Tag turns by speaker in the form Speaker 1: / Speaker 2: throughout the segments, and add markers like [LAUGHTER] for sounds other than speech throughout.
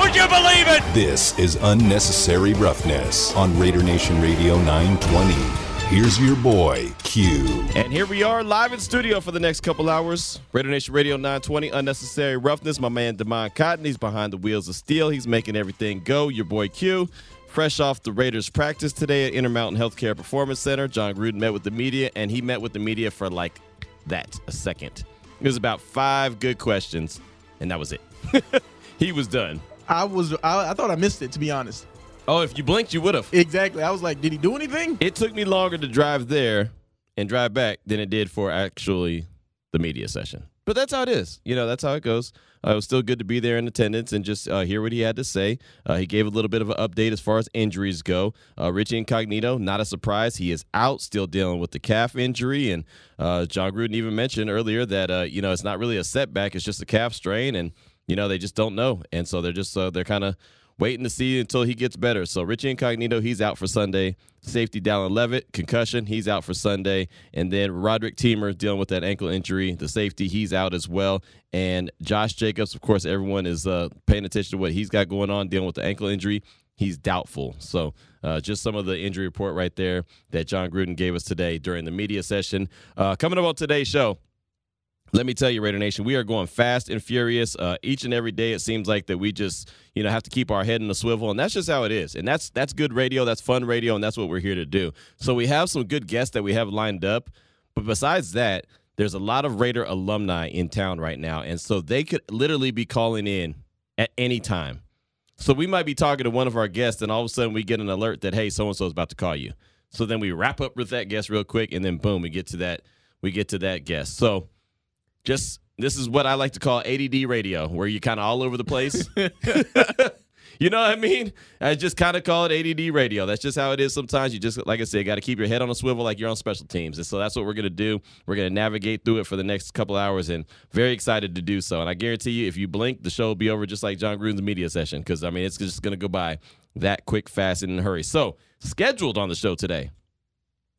Speaker 1: Would you believe it?
Speaker 2: This is Unnecessary Roughness on Raider Nation Radio 920. Here's your boy, Q.
Speaker 3: And here we are live in studio for the next couple hours. Raider Nation Radio 920, Unnecessary Roughness. My man, Demond Cotton, he's behind the wheels of steel. He's making everything go. Your boy, Q. Fresh off the Raiders practice today at Intermountain Healthcare Performance Center, Jon Gruden met with the media, and he met with the media for like that, a second. It was about five good questions, and that was it. [LAUGHS] he was done.
Speaker 4: I was I, I thought I missed it to be honest.
Speaker 3: Oh, if you blinked, you would have.
Speaker 4: Exactly. I was like, did he do anything?
Speaker 3: It took me longer to drive there and drive back than it did for actually the media session. But that's how it is. You know, that's how it goes. Uh, it was still good to be there in attendance and just uh, hear what he had to say. Uh, he gave a little bit of an update as far as injuries go. Uh, Richie Incognito, not a surprise. He is out, still dealing with the calf injury. And uh, Jon Gruden even mentioned earlier that, uh, you know, it's not really a setback, it's just a calf strain. And, you know, they just don't know. And so they're just, they're kind of waiting to see until he gets better. So Richie Incognito, he's out for Sunday. Safety Dallin Leavitt, concussion, he's out for Sunday. And then Roderic Teamer dealing with that ankle injury, the safety, he's out as well. And Josh Jacobs, of course, everyone is uh, paying attention to what he's got going on, dealing with the ankle injury. He's doubtful. So, uh, just some of the injury report right there that Jon Gruden gave us today during the media session. Uh, coming up on today's show, let me tell you, Raider Nation, we are going fast and furious. Uh, each and every day, it seems like that we just, you know, have to keep our head in the swivel, and that's just how it is. And that's that's good radio, that's fun radio, and that's what we're here to do. So we have some good guests that we have lined up, but besides that, there's a lot of Raider alumni in town right now, and so they could literally be calling in at any time. So we might be talking to one of our guests, and all of a sudden we get an alert that hey, so and so is about to call you. So then we wrap up with that guest real quick, and then boom, we get to that we get to that guest. So just this is what I like to call ADD radio, where you're kind of all over the place. [LAUGHS] [LAUGHS] you know what I mean? I just kind of call it ADD radio. That's just how it is sometimes. You just, like I said, got to keep your head on a swivel like you're on special teams. And so that's what we're going to do. We're going to navigate through it for the next couple hours and very excited to do so. And I guarantee you, if you blink, the show will be over just like Jon Gruden's media session because, I mean, it's just going to go by that quick, fast, and in a hurry. So, scheduled on the show today.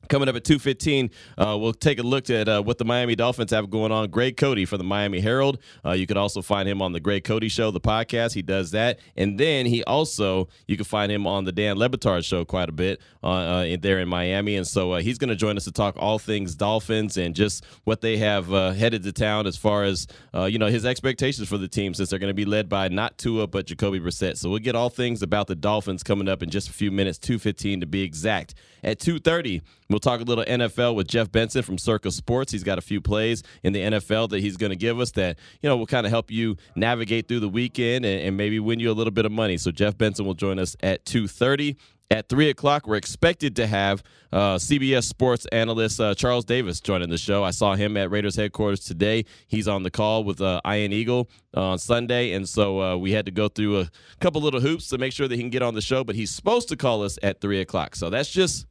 Speaker 3: Coming up at 2.15, uh, we'll take a look at uh, what the Miami Dolphins have going on. Greg Cote from the Miami Herald. Uh, you can also find him on the Greg Cote Show, the podcast. He does that. And then he also, you can find him on the Dan Le Batard Show quite a bit uh, uh, there in Miami. And so uh, he's going to join us to talk all things Dolphins and just what they have headed to town as far as, you know, his expectations for the team since they're going to be led by not Tua, but Jacoby Brissett. So we'll get all things about the Dolphins coming up in just a few minutes, 2.15 to be exact. At 2.30, We'll talk a little NFL with Jeff Benson from Circa Sports. He's got a few plays in the NFL that he's going to give us that you know will kind of help you navigate through the weekend and, and maybe win you a little bit of money. So Jeff Benson will join us at two thirty. At 3 o'clock, we're expected to have uh, CBS sports analyst uh, Charles Davis joining the show. I saw him at Raiders headquarters today. He's on the call with uh, Ian Eagle on Sunday. And so uh, we had to go through a couple little hoops to make sure that he can get on the show. But he's supposed to call us at 3 o'clock. So that's just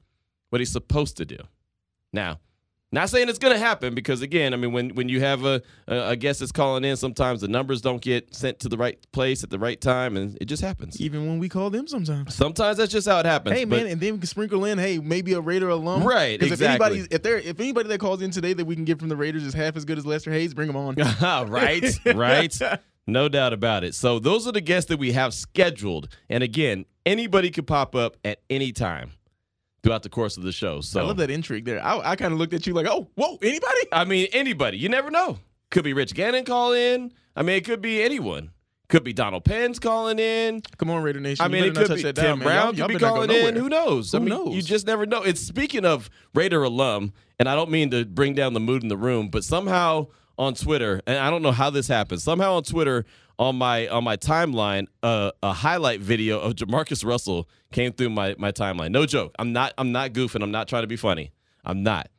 Speaker 3: what he's supposed to do. Now, not saying it's going to happen because again, I mean, when when you have a, a guest that's calling in, sometimes the numbers don't get sent to the right place at the right time, and it just happens.
Speaker 4: Even when we call them, sometimes.
Speaker 3: Sometimes that's just how it happens.
Speaker 4: Hey man, and then we can sprinkle in, hey, maybe a Raider alum,
Speaker 3: right? Exactly.
Speaker 4: If anybody, if there, if anybody that calls in today that we can get from the Raiders is half as good as Lester Hayes, bring them on. [LAUGHS]
Speaker 3: Ah, right, [LAUGHS] right. No doubt about it. So those are the guests that we have scheduled, and again, anybody could pop up at any time throughout the course of the show. So
Speaker 4: I love that intrigue there. I, I kind of looked at you like, oh, whoa, anybody?
Speaker 3: I mean, anybody. You never know. Could be Rich Gannon call in. I mean, it could be anyone. Could be Donald Penn's calling in.
Speaker 4: Come on, Raider Nation.
Speaker 3: I mean, it could be Tim down, Brown
Speaker 4: y'all,
Speaker 3: could be calling in. Who knows?
Speaker 4: Who
Speaker 3: I mean,
Speaker 4: knows?
Speaker 3: You just never know. It's speaking of Raider alum, and I don't mean to bring down the mood in the room, but somehow on Twitter, and I don't know how this happened. Somehow on Twitter, on my on my timeline, uh, a highlight video of Jamarcus Russell came through my my timeline. No joke. I'm not I'm not goofing. I'm not trying to be funny. I'm not.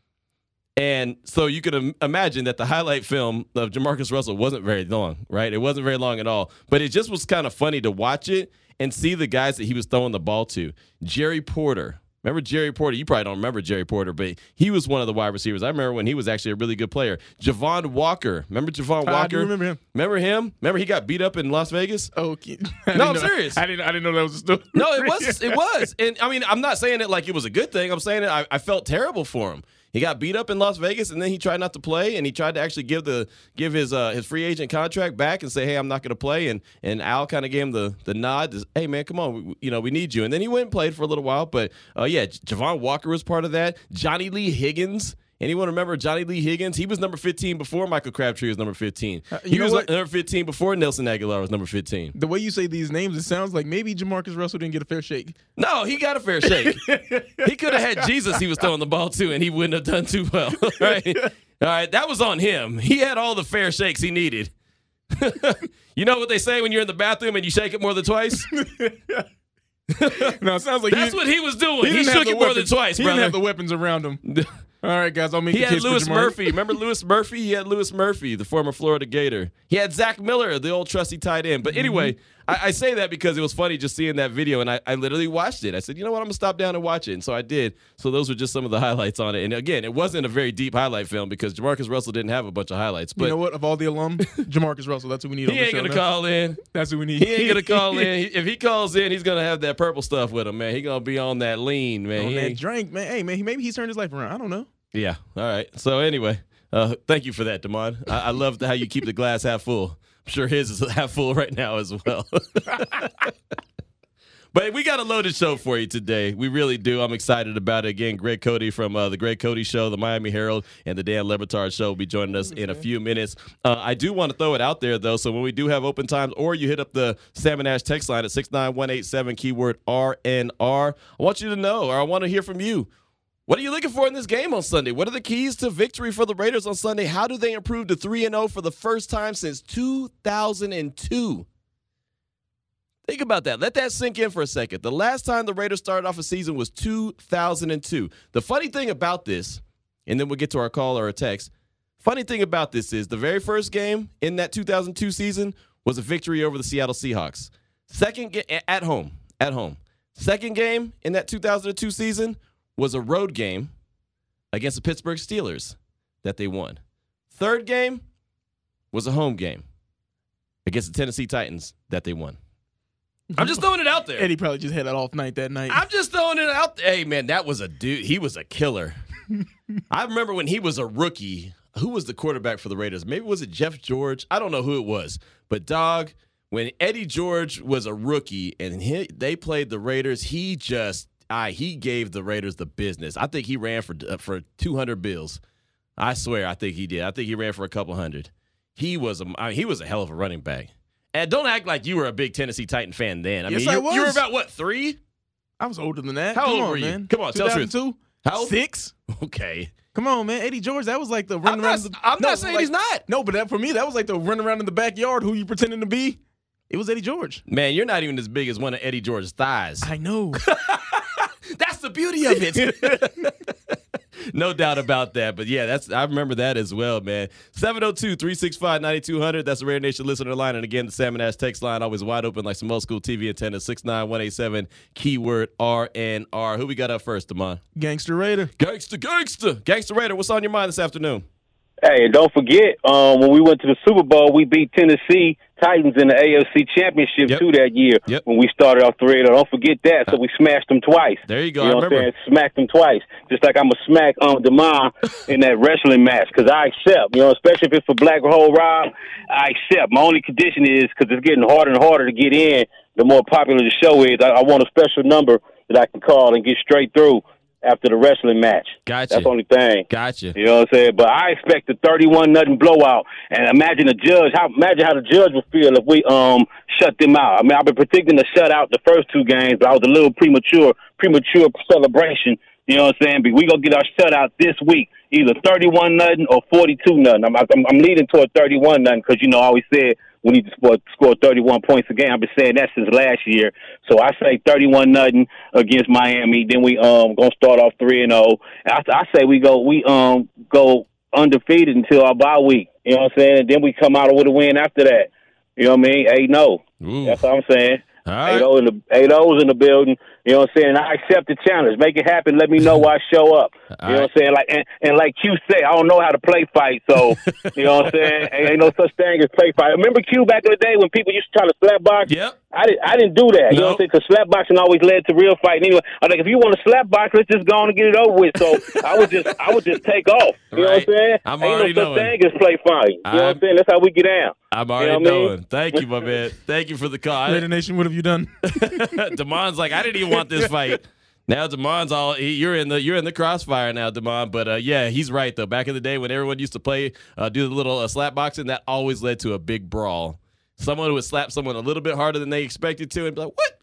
Speaker 3: And so you could Im- imagine that the highlight film of Jamarcus Russell wasn't very long, right? It wasn't very long at all. But it just was kind of funny to watch it and see the guys that he was throwing the ball to. Jerry Porter. Remember Jerry Porter? You probably don't remember Jerry Porter, but he was one of the wide receivers. I remember when he was actually a really good player. Javon Walker. Remember Javon Walker?
Speaker 4: I do remember him.
Speaker 3: Remember him? Remember he got beat up in Las Vegas?
Speaker 4: Oh, okay. [LAUGHS]
Speaker 3: No, I'm serious.
Speaker 4: I didn't. I didn't know that was a story.
Speaker 3: No, it was. [LAUGHS] It was. And I mean, I'm not saying it like it was a good thing. I'm saying it. I, I felt terrible for him. He got beat up in Las Vegas, and then he tried not to play, and he tried to actually give the give his uh, his free agent contract back and say, "Hey, I'm not going to play." And and Al kind of gave him the the nod. To, hey, man, come on, we, you know we need you. And then he went and played for a little while. But uh, yeah, Javon Walker was part of that. Johnny Lee Higgins. Anyone remember Johnny Lee Higgins? He was number 15 before Michael Crabtree was number 15.
Speaker 4: Uh, you
Speaker 3: he was
Speaker 4: what?
Speaker 3: number 15 before Nelson Agholor was number 15.
Speaker 4: The way you say these names, it sounds like maybe Jamarcus Russell didn't get a fair shake.
Speaker 3: No, he got a fair shake. [LAUGHS] he could have had Jesus he was throwing the ball to, and he wouldn't have done too well. [LAUGHS] right? All right, that was on him. He had all the fair shakes he needed. [LAUGHS] you know what they say when you're in the bathroom and you shake it more than twice?
Speaker 4: No, it sounds like
Speaker 3: That's
Speaker 4: he,
Speaker 3: what he was doing. He,
Speaker 4: didn't
Speaker 3: shook it more than twice,
Speaker 4: He didn't have the weapons around him. All right, guys, I'll make
Speaker 3: He had
Speaker 4: Louis.
Speaker 3: Murphy. Remember Louis Murphy? He had Louis Murphy, the former Florida Gator. He had Zach Miller, the old trusty tight end. But mm-hmm. anyway, I, I say that because it was funny just seeing that video, and I, I literally watched it. I said, you know what, I'm gonna stop down and watch it, and so I did. So those were just some of the highlights on it. And again, it wasn't a very deep highlight film because Jamarcus Russell didn't have a bunch of highlights. But
Speaker 4: you know what? Of all the alum, Jamarcus Russell. That's who we need on
Speaker 3: he ain't gonna
Speaker 4: now.
Speaker 3: call in.
Speaker 4: That's who we need.
Speaker 3: He ain't gonna call in. [LAUGHS] If he calls in, he's gonna have that purple stuff with him, man. He gonna be on that lean, man.
Speaker 4: on
Speaker 3: He
Speaker 4: that drink, man. Hey, man, he, maybe he's turned his life around. I don't know.
Speaker 3: Yeah. All right. So anyway, uh, thank you for that, Damon. I, I love how you keep the glass half full. I'm sure his is [LAUGHS] half full right now as well. [LAUGHS] But we got a loaded show for you today. We really do. I'm excited about it. Again, Greg Cote from uh, the Greg Cote Show, the Miami Herald, and the Dan Le Batard Show will be joining us in a few minutes. Uh, I do want to throw it out there, though. So when we do have open times, or you hit up the Salmon Ash text line at 69187, keyword RNR, I want you to know, or I want to hear from you. What are you looking for in this game on Sunday? What are the keys to victory for the Raiders on Sunday? How do they improve to 3 0 for the first time since 2002? Think about that. Let that sink in for a second. The last time the Raiders started off a season was 2002. The funny thing about this, and then we'll get to our call or a text. Funny thing about this is the very first game in that 2002 season was a victory over the Seattle Seahawks. Second game at home, at home. Second game in that 2002 season was a road game against the Pittsburgh Steelers that they won. Third game was a home game against the Tennessee Titans that they won. I'm just throwing it out there.
Speaker 4: Eddie probably just had that off night that night.
Speaker 3: I'm just throwing it out there. Hey, man, that was a dude. He was a killer. [LAUGHS] I remember when he was a rookie. Who was the quarterback for the Raiders? Maybe was it Jeff George? I don't know who it was. But, dog, when Eddie George was a rookie and he, they played the Raiders, he just I, he gave the Raiders the business. I think he ran for uh, for 200 bills. I swear, I think he did. I think he ran for a couple hundred. He was a I mean, he was a hell of a running back. And don't act like you were a big Tennessee Titan fan then. I
Speaker 4: Yes,
Speaker 3: mean,
Speaker 4: I
Speaker 3: you, you were about what three?
Speaker 4: I was older than that.
Speaker 3: How
Speaker 4: Come
Speaker 3: old
Speaker 4: on,
Speaker 3: were you?
Speaker 4: Man.
Speaker 3: Come on, tell the truth.
Speaker 4: 2002?
Speaker 3: How old?
Speaker 4: Six. [LAUGHS]
Speaker 3: Okay.
Speaker 4: Come on, man. Eddie George, that was like the
Speaker 3: I'm
Speaker 4: run
Speaker 3: not,
Speaker 4: around. The,
Speaker 3: I'm
Speaker 4: No,
Speaker 3: not saying
Speaker 4: like-
Speaker 3: he's not.
Speaker 4: No, but that, for me, that was like the run around in the backyard. Who you pretending to be? It was Eddie George.
Speaker 3: Man, you're not even as big as one of Eddie George's thighs.
Speaker 4: I know. [LAUGHS]
Speaker 3: That's the beauty of it. [LAUGHS] no doubt about that. But yeah, that's I remember that as well, man. 702-365-9200. That's the Raider Nation listener line. And again, the Salmon Ash text line always wide open like some old school TV antenna. 69187 keyword RNR. Who we got up first, Damon?
Speaker 4: Gangster Raider.
Speaker 3: Gangster, gangster. Gangster Raider, what's on your mind this afternoon?
Speaker 5: Hey, and don't forget, um, when we went to the Super Bowl, we beat Tennessee Titans in the AFC Championship
Speaker 3: Yep.
Speaker 5: too that year.
Speaker 3: Yep.
Speaker 5: When we started off 3 Don't forget that. So we smashed them twice.
Speaker 3: There you go.
Speaker 5: You
Speaker 3: I
Speaker 5: know what I'm saying? Smacked them twice. Just like I'm going to smack um, Demar [LAUGHS] in that wrestling match because I accept, you know, especially if it's for Black Hole Rob, I accept. My only condition is because it's getting harder and harder to get in, the more popular the show is, I, I want a special number that I can call and get straight through after the wrestling match.
Speaker 3: Gotcha.
Speaker 5: That's the only thing.
Speaker 3: Gotcha.
Speaker 5: You know what I'm saying? But I expect a 31 nothing blowout. And imagine the judge. How imagine how the judge would feel if we um shut them out. I mean, I've been predicting to shut out the first two games, but I was a little premature, premature celebration. You know what I'm saying? But we gonna get our shutout this week, either 31 nothing or 42 nothing. I'm, I'm I'm leading toward 31 nothing because you know I always said we need to score, score 31 points a game. I've been saying that since last year. So I say 31 nothing against Miami. Then we um gonna start off three and zero. I, I say we go we um go undefeated until our bye week. You know what I'm saying? And then we come out with a win after that. You know what I mean? Eight no. That's what I'm saying.
Speaker 3: All right.
Speaker 5: Eight in the eight O's in the building. You know what I'm saying? I accept the challenge. Make it happen. Let me know where I show up. [LAUGHS] You know what I'm saying? Like and, and like Q said, I don't know how to play fight, so [LAUGHS] you know what I'm saying? Ain't, ain't no such thing as play fight. Remember Q back in the day when people used to try to slap box?
Speaker 3: Yep.
Speaker 5: I didn't. I didn't do that. You know what I'm saying? Because slap boxing always led to real fighting. Anyway, I was like, if you want to slap box, let's just go on and get it over with. So [LAUGHS] I would just, I would just take off. You know what I'm saying?
Speaker 3: I'm
Speaker 5: Ain't
Speaker 3: already
Speaker 5: no such
Speaker 3: knowing.
Speaker 5: thing as play fighting. You know what
Speaker 3: I'm-
Speaker 5: I'm saying? That's how we get down.
Speaker 3: I'm
Speaker 5: You
Speaker 3: already
Speaker 5: know what I
Speaker 3: knowing. Thank you, my [LAUGHS] man. Thank you for the call. I-
Speaker 4: Raider Nation, what have you done? [LAUGHS]
Speaker 3: Damon's like, I didn't even want this fight. Now Damon's all he, you're in the you're in the crossfire now, Damon. But uh, yeah, he's right though. Back in the day when everyone used to play uh, do the little uh, slap boxing, that always led to a big brawl. Someone would slap someone a little bit harder than they expected to, and be like, "What?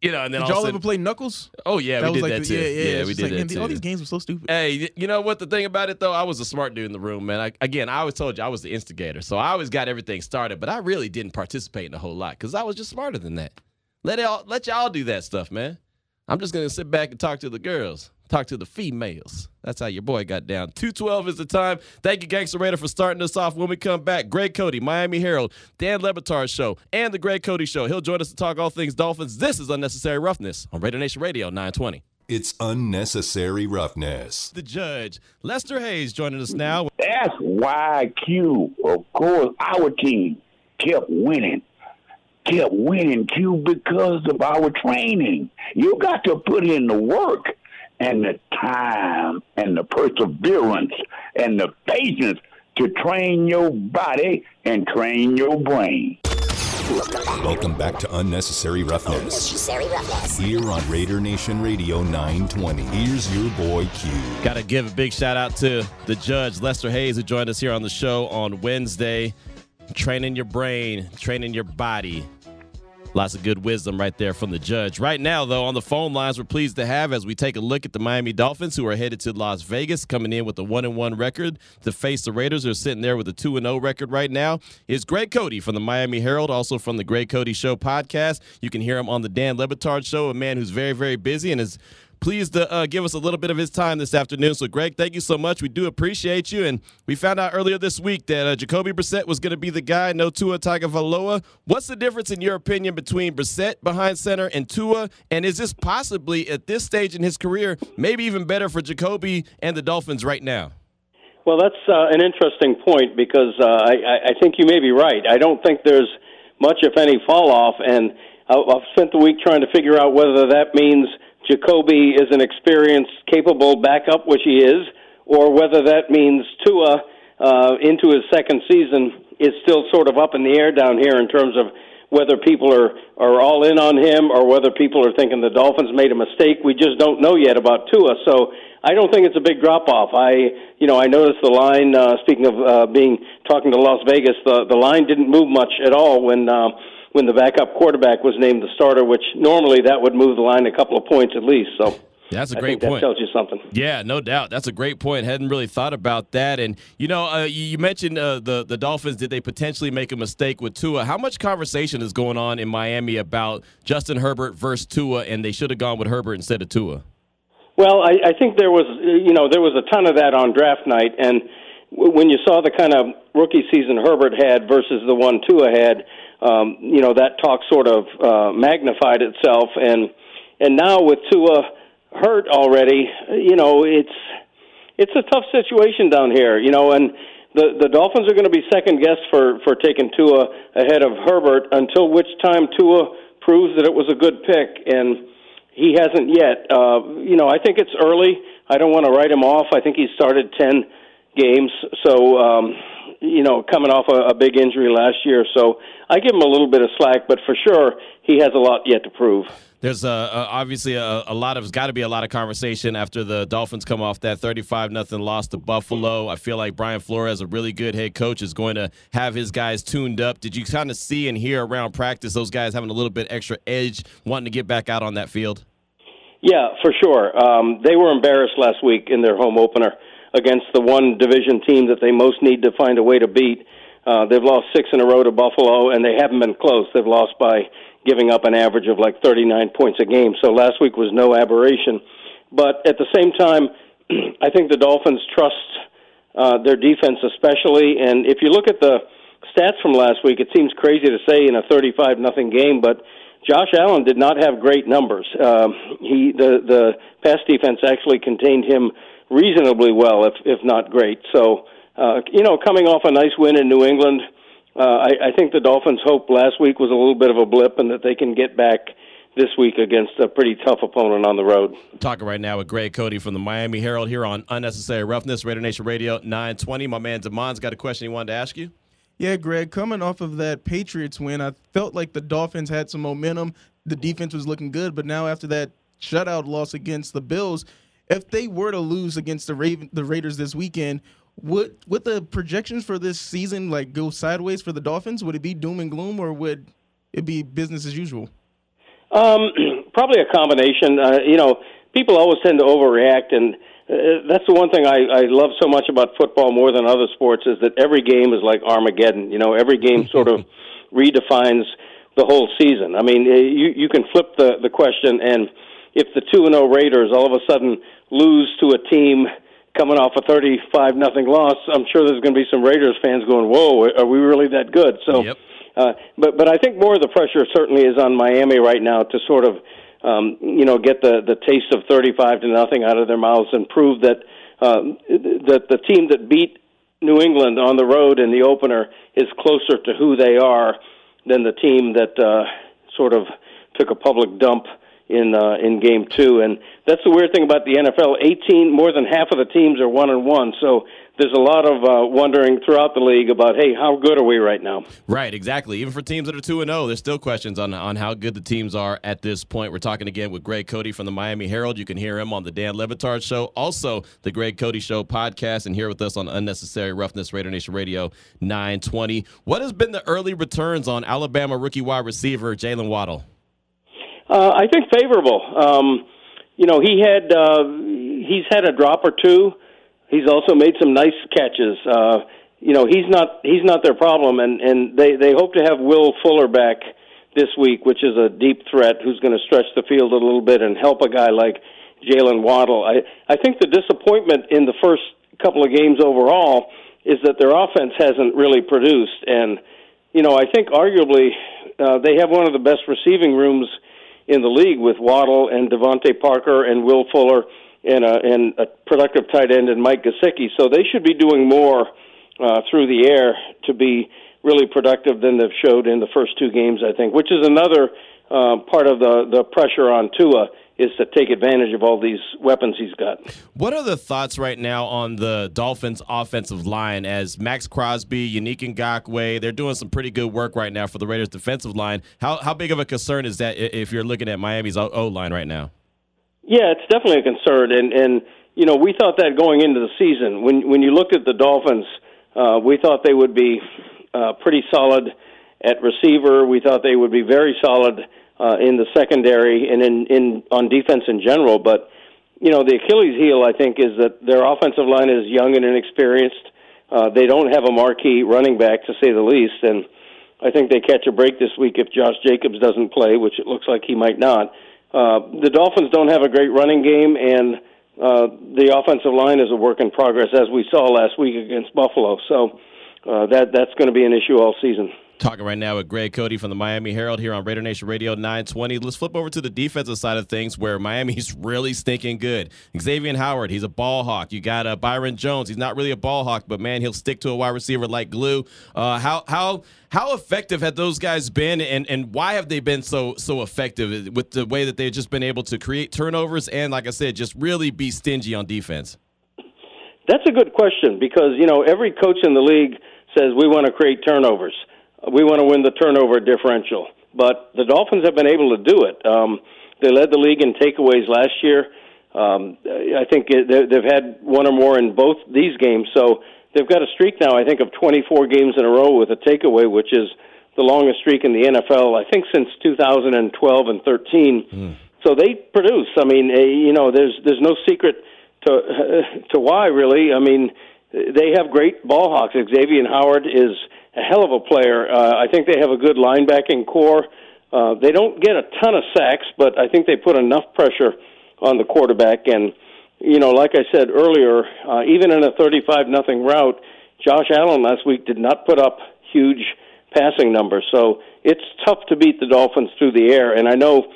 Speaker 3: What?" You know, and then
Speaker 4: Did y'all ever play Knuckles?
Speaker 3: oh yeah,
Speaker 4: that
Speaker 3: we did
Speaker 4: like
Speaker 3: that
Speaker 4: the,
Speaker 3: too.
Speaker 4: yeah, yeah. it's
Speaker 3: we did
Speaker 4: like,
Speaker 3: that
Speaker 4: man,
Speaker 3: too.
Speaker 4: All these games were so stupid.
Speaker 3: Hey, you know what? The thing about it though, I was a smart dude in the room, man. I, again, I always told you I was the instigator, so I always got everything started, but I really didn't participate in a whole lot because I was just smarter than that. Let it all, let y'all do that stuff, man. I'm just gonna sit back and talk to the girls, talk to the females. That's how your boy got down. Two twelve is the time. Thank you, Gangster Raider, for starting us off. When we come back, Greg Cote, Miami Herald, Dan Le Batard Show, and the Greg Cote Show. He'll join us to talk all things Dolphins. This is unnecessary roughness on Raider Nation Radio 920.
Speaker 2: It's unnecessary roughness.
Speaker 3: The judge, Lester Hayes, joining us now.
Speaker 6: That's why Q, of course, our team kept winning. Kept winning, Q, because of our training. You got to put in the work and the time and the perseverance and the patience to train your body and train your brain.
Speaker 2: Welcome back to Unnecessary Roughness.
Speaker 7: Unnecessary roughness.
Speaker 2: Here on Raider Nation Radio 920. Here's your boy Q.
Speaker 3: Got to give a big shout out to the judge, Lester Hayes, who joined us here on the show on Wednesday. Training your brain, training your body. Lots of good wisdom right there from the judge. Right now, though, on the phone lines, we're pleased to have as we take a look at the Miami Dolphins, who are headed to Las Vegas, coming in with a one and one record to face the Raiders, who are sitting there with a two and zero record right now. Is Greg Cote from the Miami Herald, also from the Greg Cote Show podcast. You can hear him on the Dan Le Batard Show, a man who's very, very busy and is pleased to uh, give us a little bit of his time this afternoon. So, Greg, thank you so much. We do appreciate you. And we found out earlier this week that uh, Jacoby Brissett was going to be the guy, no Tua Tagovailoa. What's the difference, in your opinion, between Brissett behind center and Tua? And is this possibly, at this stage in his career, maybe even better for Jacoby and the Dolphins right now?
Speaker 8: Well, that's uh, an interesting point because uh, I, I- I think you may be right. I don't think there's much, if any, fall off, and I've spent the week trying to figure out whether that means Jacoby is an experienced, capable backup, which he is, or whether that means Tua uh, into his second season is still sort of up in the air down here in terms of whether people are are all in on him or whether people are thinking the Dolphins made a mistake. We just don't know yet about Tua. So I don't think it's a big drop off. I you know I noticed the line. Uh, speaking of uh, being talking to Las Vegas, the the line didn't move much at all when. Uh, when the backup quarterback was named the starter, which normally that would move the line a couple of points at least. So
Speaker 3: That's a
Speaker 8: I
Speaker 3: great
Speaker 8: think that
Speaker 3: point.
Speaker 8: tells you something.
Speaker 3: Yeah, no doubt. That's a great point. Hadn't really thought about that. And you know, uh, you, mentioned uh, the the Dolphins. Did they potentially make a mistake with Tua? How much conversation is going on in Miami about Justin Herbert versus Tua, and they should have gone with Herbert instead of Tua?
Speaker 8: Well, I, I think there was, you know, there was a ton of that on draft night, and w- when you saw the kind of rookie season Herbert had versus the one Tua had, um, you know, that talk sort of uh, magnified itself, and and now with Tua hurt already, you know, it's it's a tough situation down here, you know, and the the Dolphins are going to be second guessed for for taking Tua ahead of Herbert until which time Tua proves that it was a good pick, and he hasn't yet. Uh, you know, I think it's early. I don't want to write him off. I think he started ten games, so um, you know, coming off a, a big injury last year, so I give him a little bit of slack, but for sure he has a lot yet to prove.
Speaker 3: There's uh, uh, obviously a, a lot of got to be a lot of conversation after the Dolphins come off that 35 nothing loss to Buffalo. I feel like Brian Flores, a really good head coach, is going to have his guys tuned up. Did you kind of see and hear around practice those guys having a little bit extra edge, wanting to get back out on that field?
Speaker 8: Yeah, for sure. Um, they were embarrassed last week in their home opener against the one division team that they most need to find a way to beat. Uh, they've lost six in a row to Buffalo, and they haven't been close. They've lost by giving up an average of like 39 points a game. So last week was no aberration. But at the same time, [CLEARS THROAT] I think the Dolphins trust uh, their defense especially. And if you look at the stats from last week, it seems crazy to say in a 35 nothing game, but Josh Allen did not have great numbers. Um, he the the pass defense actually contained him reasonably well, if if not great. So uh, you know, coming off a nice win in New England, uh, I, I think the Dolphins' hope last week was a little bit of a blip, and that they can get back this week against a pretty tough opponent on the road.
Speaker 3: Talking right now with Greg Cote from the Miami Herald here on Unnecessary Roughness, Raider Nation Radio 920. My man Damon's got a question he wanted to ask you.
Speaker 4: Yeah, Greg, coming off of that Patriots win, I felt like the Dolphins had some momentum. The defense was looking good, but now after that shutout loss against the Bills, if they were to lose against the Raven, the Raiders this weekend, would would the projections for this season like go sideways for the Dolphins? Would it be doom and gloom, or would it be business as usual?
Speaker 8: Um, [CLEARS THROAT] probably a combination. Uh, you know, people always tend to overreact, and uh, that's the one thing I, I love so much about football more than other sports is that every game is like Armageddon. You know, every game sort of [LAUGHS] redefines the whole season. I mean, uh, you you can flip the the question, and if the two and zero Raiders all of a sudden lose to a team coming off a thirty five nothing loss, I'm sure there's going to be some Raiders fans going, "Whoa, are we really that good?" So.
Speaker 3: Yep.
Speaker 8: Uh, but but I think more of the pressure certainly is on Miami right now to sort of um, you know get the the taste of 35 to nothing out of their mouths and prove that um, that the team that beat New England on the road in the opener is closer to who they are than the team that uh, sort of took a public dump in uh, in game two. And that's the weird thing about the NFL. 18 more than half of the teams are one and one. So there's a lot of uh, wondering throughout the league about, hey, how good are we right now?
Speaker 3: Right, exactly. Even for teams that are two and zero, there's still questions on on how good the teams are at this point. We're talking again with Greg Cote from the Miami Herald. You can hear him on the Dan Le Batard Show, also the Greg Cote Show podcast, and here with us on Unnecessary Roughness, Raider Nation Radio 920. What has been the early returns on Alabama rookie wide receiver Jaylen Waddle?
Speaker 8: Uh, I think favorable. Um, you know, he had uh, he's had a drop or two. He's also made some nice catches. Uh, you know, he's not he's not their problem, and and they they hope to have Will Fuller back this week, which is a deep threat who's going to stretch the field a little bit and help a guy like Jaylen Waddle. I I think the disappointment in the first couple of games overall is that their offense hasn't really produced, and you know I think arguably uh, they have one of the best receiving rooms in the league with Waddle and DeVante Parker and Will Fuller and a, and a productive tight end and Mike Gesicki. So they should be doing more uh, through the air to be really productive than they've showed in the first two games. I think, which is another uh, part of the the pressure on Tua is to take advantage of all these weapons he's got.
Speaker 3: What are the thoughts right now on the Dolphins' offensive line as Maxx Crosby, Yannick Ngakoue, they're doing some pretty good work right now for the Raiders' defensive line. How how big of a concern is that if you're looking at Miami's O line right now?
Speaker 8: Yeah, it's definitely a concern, and and you know we thought that going into the season. When when you looked at the Dolphins, uh, we thought they would be uh, pretty solid at receiver. We thought they would be very solid uh, in the secondary and in in on defense in general. But you know the Achilles heel, I think, is that their offensive line is young and inexperienced. Uh, they don't have a marquee running back to say the least, and I think they catch a break this week if Josh Jacobs doesn't play, which it looks like he might not. Uh, the Dolphins don't have a great running game, and uh, the offensive line is a work in progress, as we saw last week against Buffalo. So uh, that that's going to be an issue all season.
Speaker 3: Talking right now with Greg Cote from the Miami Herald here on Raider Nation Radio 920. Let's flip over to the defensive side of things where Miami's [LAUGHS] really stinking good. Xavier Howard, he's a ball hawk. You got uh, Byron Jones. He's not really a ball hawk, but man, he'll stick to a wide receiver like glue. Uh, how how how effective have those guys been, and, and why have they been so so effective with the way that they've just been able to create turnovers and, like I said, just really be stingy on defense?
Speaker 8: That's a good question because you know every coach in the league says we want to create turnovers we want to win the turnover differential. But the Dolphins have been able to do it. Um, they led the league in takeaways last year. Um, I think it, they've had one or more in both these games. So they've got a streak now, I think, of 24 games in a row with a takeaway, which is the longest streak in the NFL, I think, since 2012 and 13. Mm. So they produce. I mean, eh, you know, there's there's no secret to [LAUGHS] to why really. I mean, they have great ball hawks. Xavier Howard is a hell of a player. Uh, I think they have a good linebacking core. Uh, they don't get a ton of sacks, but I think they put enough pressure on the quarterback. And you know, like I said earlier, uh, even in a 35 nothing route, Josh Allen last week did not put up huge passing numbers. So it's tough to beat the Dolphins through the air. And I know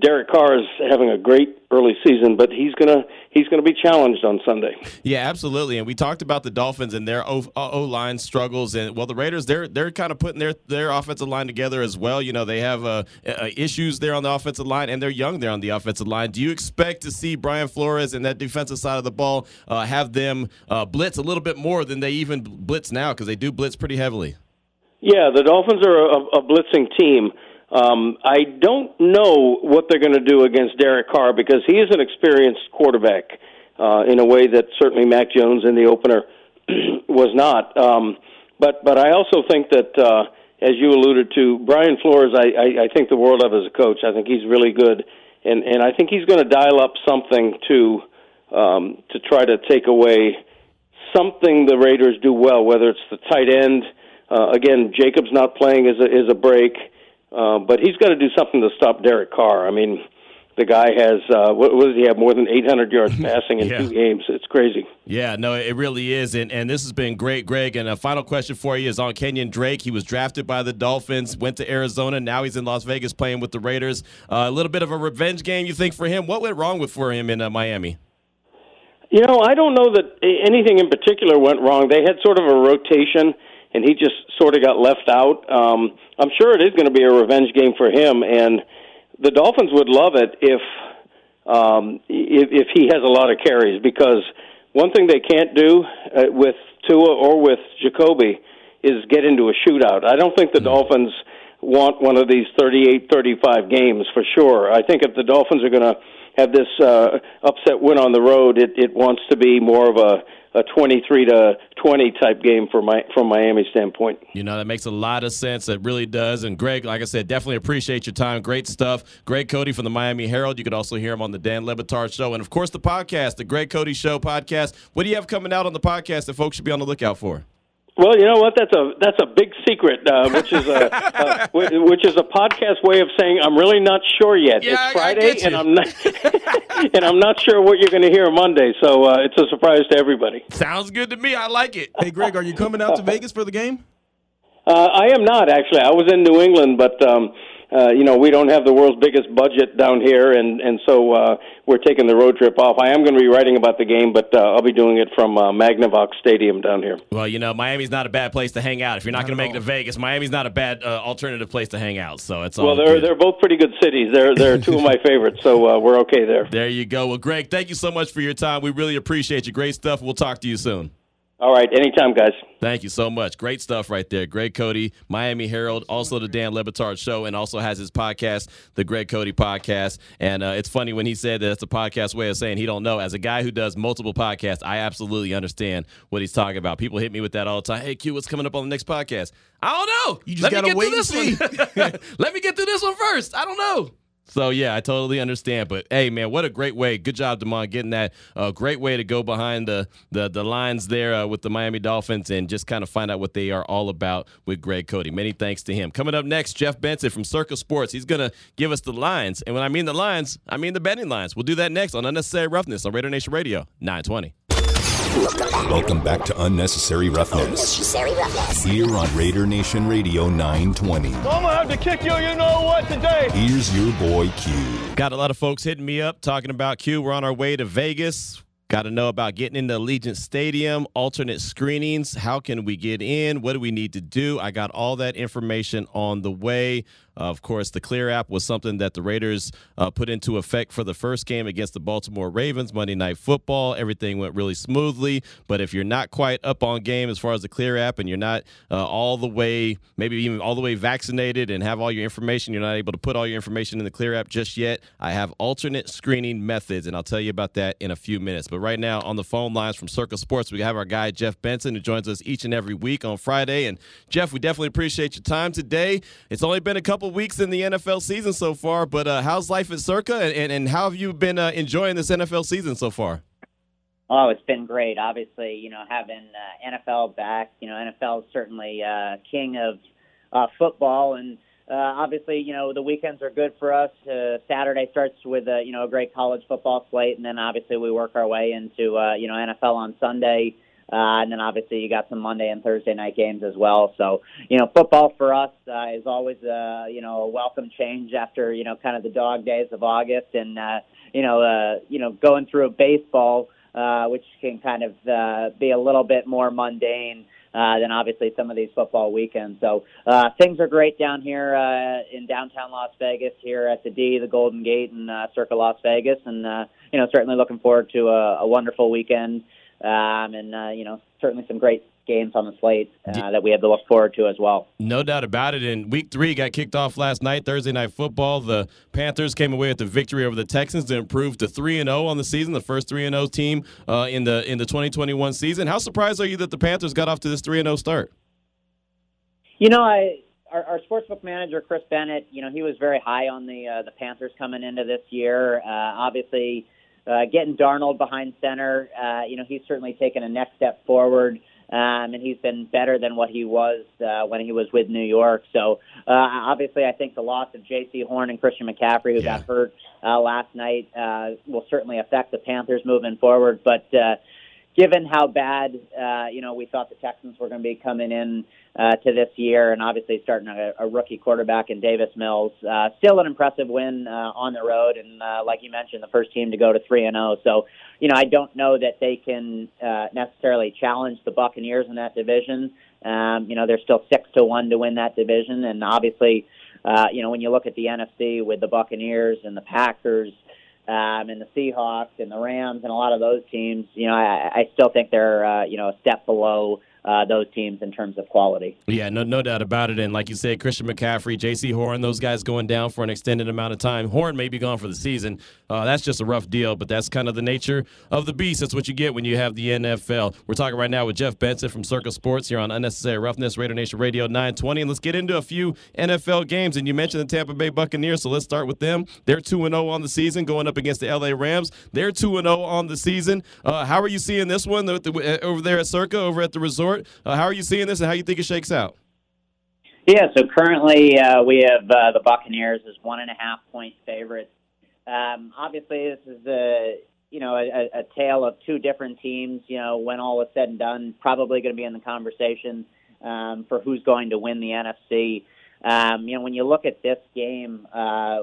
Speaker 8: Derek Carr is having a great early season, but he's gonna he's gonna be challenged on Sunday.
Speaker 3: Yeah, absolutely. And we talked about the Dolphins and their O, o line struggles, and well, the Raiders they're they're kind of putting their their offensive line together as well. You know, they have uh, uh, issues there on the offensive line, and they're young there on the offensive line. Do you expect to see Brian Flores and that defensive side of the ball uh, have them uh, blitz a little bit more than they even blitz now because they do blitz pretty heavily?
Speaker 8: Yeah, the Dolphins are a, a blitzing team. Um, I don't know what they're going to do against Derek Carr because he is an experienced quarterback uh, in a way that certainly Mac Jones in the opener [CLEARS THROAT] was not. Um, but but I also think that, uh, as you alluded to, Brian Flores, I, I, I think the world of as a coach. I think he's really good, and and I think he's going to dial up something to um, to try to take away something the Raiders do well, whether it's the tight end. Uh, again, Jacobs not playing is a, is a break. Uh, but he's got to do something to stop Derek Carr. I mean, the guy has uh, what, what does he have? More than 800 yards [LAUGHS] passing in yeah. two games. It's crazy.
Speaker 3: Yeah, no, it really is. And and this has been great, Greg. And a final question for you is on Kenyan Drake. He was drafted by the Dolphins, went to Arizona. Now he's in Las Vegas playing with the Raiders. Uh, a little bit of a revenge game, you think, for him? What went wrong with for him in uh, Miami?
Speaker 8: You know, I don't know that anything in particular went wrong. They had sort of a rotation and he just sort of got left out. Um, I'm sure it is going to be a revenge game for him, and the Dolphins would love it if um, if, if he has a lot of carries because one thing they can't do uh, with Tua or with Jacoby is get into a shootout. I don't think the mm-hmm. Dolphins want one of these 38-35 games for sure. I think if the Dolphins are going to have this uh, upset win on the road, it, it wants to be more of a a 23 to 20 type game for my from Miami standpoint.
Speaker 3: You know that makes a lot of sense. It really does. And Greg, like I said, definitely appreciate your time. Great stuff. Greg Cote from the Miami Herald. You could also hear him on the Dan Le Batard Show, and of course the podcast, the Greg Cote Show podcast. What do you have coming out on the podcast that folks should be on the lookout for?
Speaker 8: Well, you know what? That's a that's a big secret, uh, which is a uh, [LAUGHS] which is a podcast way of saying I'm really not sure yet.
Speaker 3: Yeah,
Speaker 8: it's Friday, and I'm not [LAUGHS] and I'm not sure what you're going to hear Monday. So uh, it's a surprise to everybody.
Speaker 3: Sounds good to me. I like it.
Speaker 4: Hey, Greg, are you coming out to [LAUGHS] Vegas for the game?
Speaker 8: Uh, I am not actually. I was in New England, but um, uh, you know, we don't have the world's biggest budget down here, and and so uh, we're taking the road trip off. I am going to be writing about the game, but uh, I'll be doing it from uh, Magnavox Stadium down here.
Speaker 3: Well, you know, Miami's not a bad place to hang out. If you're not, not going to make it to Vegas, Miami's not a bad uh, alternative place to hang out. So it's all
Speaker 8: well, they're
Speaker 3: good.
Speaker 8: they're both pretty good cities. They're they're two of my [LAUGHS] favorites, so uh, we're okay there.
Speaker 3: There you go. Well, Greg, thank you so much for your time. We really appreciate you. Great stuff. We'll talk to you soon.
Speaker 8: All right, anytime, guys.
Speaker 3: Thank you so much. Great stuff right there. Greg Cote, Miami Herald, also the Dan Le Batard Show, and also has his podcast, the Greg Cote Podcast. And uh, it's funny when he said that it's a podcast way of saying he don't know. As a guy who does multiple podcasts, I absolutely understand what he's talking about. People hit me with that all the time. Hey, Q, what's coming up on the next podcast? I don't know.
Speaker 4: You just got to wait and see. [LAUGHS]
Speaker 3: Let me get through this one first. I don't know. So yeah, I totally understand. But hey, man, what a great way! Good job, Demond, getting that. Uh, great way to go behind the the, the lines there uh, with the Miami Dolphins and just kind of find out what they are all about with Greg Cote. Many thanks to him. Coming up next, Jeff Benson from Circa Sports. He's gonna give us the lines, and when I mean the lines, I mean the betting lines. We'll do that next on Unnecessary Roughness on Raider Nation Radio 920.
Speaker 2: Welcome back to Unnecessary Roughness. Unnecessary Roughness. Here on Raider Nation Radio 920.
Speaker 1: I'm gonna have to kick you, you know what, today.
Speaker 2: Here's your boy Q.
Speaker 3: Got a lot of folks hitting me up talking about Q. We're on our way to Vegas. Got to know about getting into Allegiant Stadium, alternate screenings. How can we get in? What do we need to do? I got all that information on the way. Uh, of course, the Clear app was something that the Raiders uh, put into effect for the first game against the Baltimore Ravens, Monday Night Football. Everything went really smoothly. But if you're not quite up on game as far as the Clear app and you're not uh, all the way, maybe even all the way vaccinated and have all your information, you're not able to put all your information in the Clear app just yet, I have alternate screening methods, and I'll tell you about that in a few minutes. But right now, on the phone lines from Circa Sports, we have our guy, Jeff Benson, who joins us each and every week on Friday. And Jeff, we definitely appreciate your time today. It's only been a couple couple weeks in the NFL season so far, but uh, how's life at Circa, and, and, how have you been uh, enjoying this NFL season so far?
Speaker 7: Oh, it's been great. Obviously, you know, having uh, NFL back, you know, NFL is certainly uh, king of uh, football, and uh, obviously, you know, the weekends are good for us. Uh, Saturday starts with a you know a great college football slate, and then obviously we work our way into uh, you know NFL on Sunday. Uh, and then obviously you got some Monday and Thursday night games as well. So, you know, football for us uh, is always, uh, you know, a welcome change after, you know, kind of the dog days of August and, uh, you know, uh, you know, going through a baseball, uh, which can kind of uh, be a little bit more mundane. Uh, than obviously some of these football weekends. So uh, things are great down here uh, in downtown Las Vegas, here at the D, the Golden Gate, and uh, Circa Las Vegas, and uh, you know certainly looking forward to a, a wonderful weekend um, and uh, you know certainly some great games on the slate uh, that we have to look forward to as well.
Speaker 3: No doubt about it. And week three got kicked off last night, Thursday night football. The Panthers came away with the victory over the Texans to improve to three and zero on the season, the first three and zero team uh, in the in the 2021 season. How surprised are you that the Panthers got off to this three and zero start?
Speaker 7: You know, I. Our, our sportsbook manager Chris Bennett, you know, he was very high on the uh, the Panthers coming into this year. Uh, obviously, uh, getting Darnold behind center, uh, you know, he's certainly taken a next step forward. Um, and he's been better than what he was uh, when he was with New York. So uh, obviously, I think the loss of Jaycee Horn and Christian McCaffrey, who yeah. got hurt uh, last night, uh, will certainly affect the Panthers moving forward. But uh, given how bad uh, you know we thought the Texans were going to be coming in uh, to this year, and obviously starting a, a rookie quarterback in Davis Mills. Uh, still an impressive win uh, on the road, and uh, like you mentioned, the first team to go to three and zero. Oh. So, you know, I don't know that they can uh, necessarily challenge the Buccaneers in that division. Um, you know, they're still six to one to win that division, and obviously, uh, you know, when you look at the NFC with the Buccaneers and the Packers. Um, and the Seahawks and the Rams and a lot of those teams, you know, I, I still think they're, uh, you know, a step below uh, those teams in terms of quality.
Speaker 3: Yeah, no, no doubt about it. And like you said, Christian McCaffrey, Jaycee Horn, those guys going down for an extended amount of time. Horn may be gone for the season. Uh, that's just a rough deal, but that's kind of the nature of the beast. That's what you get when you have the NFL. We're talking right now with Jeff Benson from Circa Sports here on Unnecessary Roughness, Raider Nation Radio 920. And let's get into a few NFL games. And you mentioned the Tampa Bay Buccaneers, so let's start with them. They're 2 0 on the season, going up against the LA Rams. They're 2 0 on the season. Uh, how are you seeing this one over there at Circa, over at the resort? Uh, how are you seeing this, and how you think it shakes out?
Speaker 7: Yeah, so currently uh, we have uh, the Buccaneers as one and a half point favorites. Um, obviously, this is a you know a, a tale of two different teams. You know, when all is said and done, probably going to be in the conversation um, for who's going to win the NFC. Um, you know, when you look at this game, uh,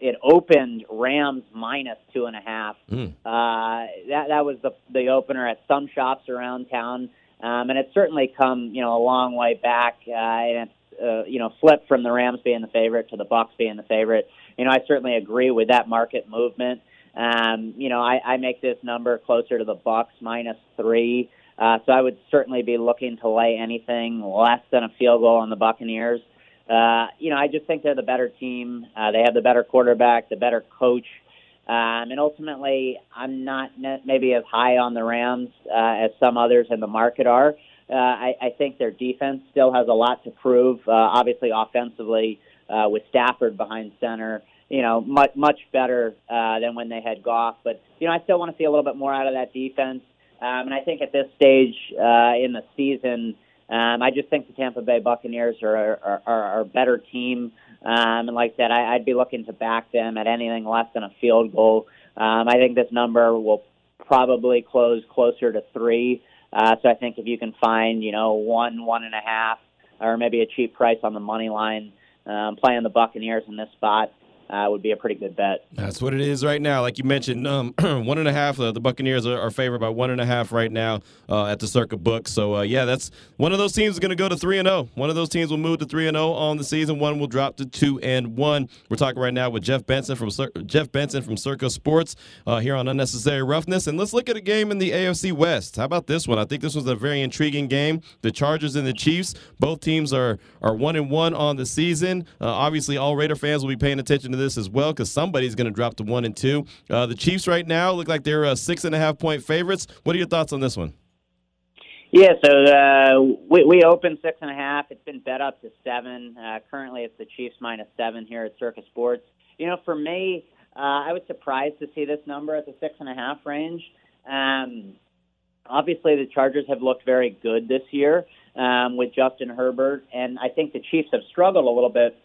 Speaker 7: it opened Rams minus two and a half. Mm. Uh, that that was the the opener at some shops around town. Um, and it's certainly come, you know, a long way back. Uh, and it's, uh, you know, flipped from the Rams being the favorite to the Bucks being the favorite. You know, I certainly agree with that market movement. Um, you know, I, I make this number closer to the Bucks minus three. Uh, so I would certainly be looking to lay anything less than a field goal on the Buccaneers. Uh, you know, I just think they're the better team. Uh, they have the better quarterback, the better coach. Um, and ultimately, I'm not maybe as high on the Rams uh, as some others in the market are. Uh, I, I think their defense still has a lot to prove. Uh, obviously, offensively, uh, with Stafford behind center, you know, much much better uh, than when they had Goff. But you know, I still want to see a little bit more out of that defense. Um, and I think at this stage uh, in the season, um, I just think the Tampa Bay Buccaneers are are, are, are a better team. Um, and like I said, I, I'd be looking to back them at anything less than a field goal. Um, I think this number will probably close closer to three. Uh, so I think if you can find, you know, one, one and a half, or maybe a cheap price on the money line, um, playing the Buccaneers in this spot, uh, would be a pretty good bet.
Speaker 3: That's what it is right now. Like you mentioned, um, [CLEARS THROAT] one and a half. Uh, the Buccaneers are, are, favored by one and a half right now uh, at the Circa book. So uh, yeah, that's one of those teams is going to go to three and zero. Oh. One of those teams will move to three and zero oh on the season. One will drop to two and one. We're talking right now with Jeff Benson from Cir- Jeff Benson from Circa Sports uh, here on Unnecessary Roughness. And let's look at a game in the AFC West. How about this one? I think this was a very intriguing game. The Chargers and the Chiefs. Both teams are are one and one on the season. Uh, obviously, all Raider fans will be paying attention to this as well because somebody's going to drop to one and two. Uh, the Chiefs right now look like they're uh, six and a half point favorites. What are your thoughts on this one?
Speaker 7: Yeah, so uh, we, we opened six and a half. It's been bet up to seven. Uh, currently, it's the Chiefs minus seven here at Circa Sports. You know, for me, uh, I was surprised to see this number at the six and a half range. Um, obviously, the Chargers have looked very good this year um, with Justin Herbert, and I think the Chiefs have struggled a little bit,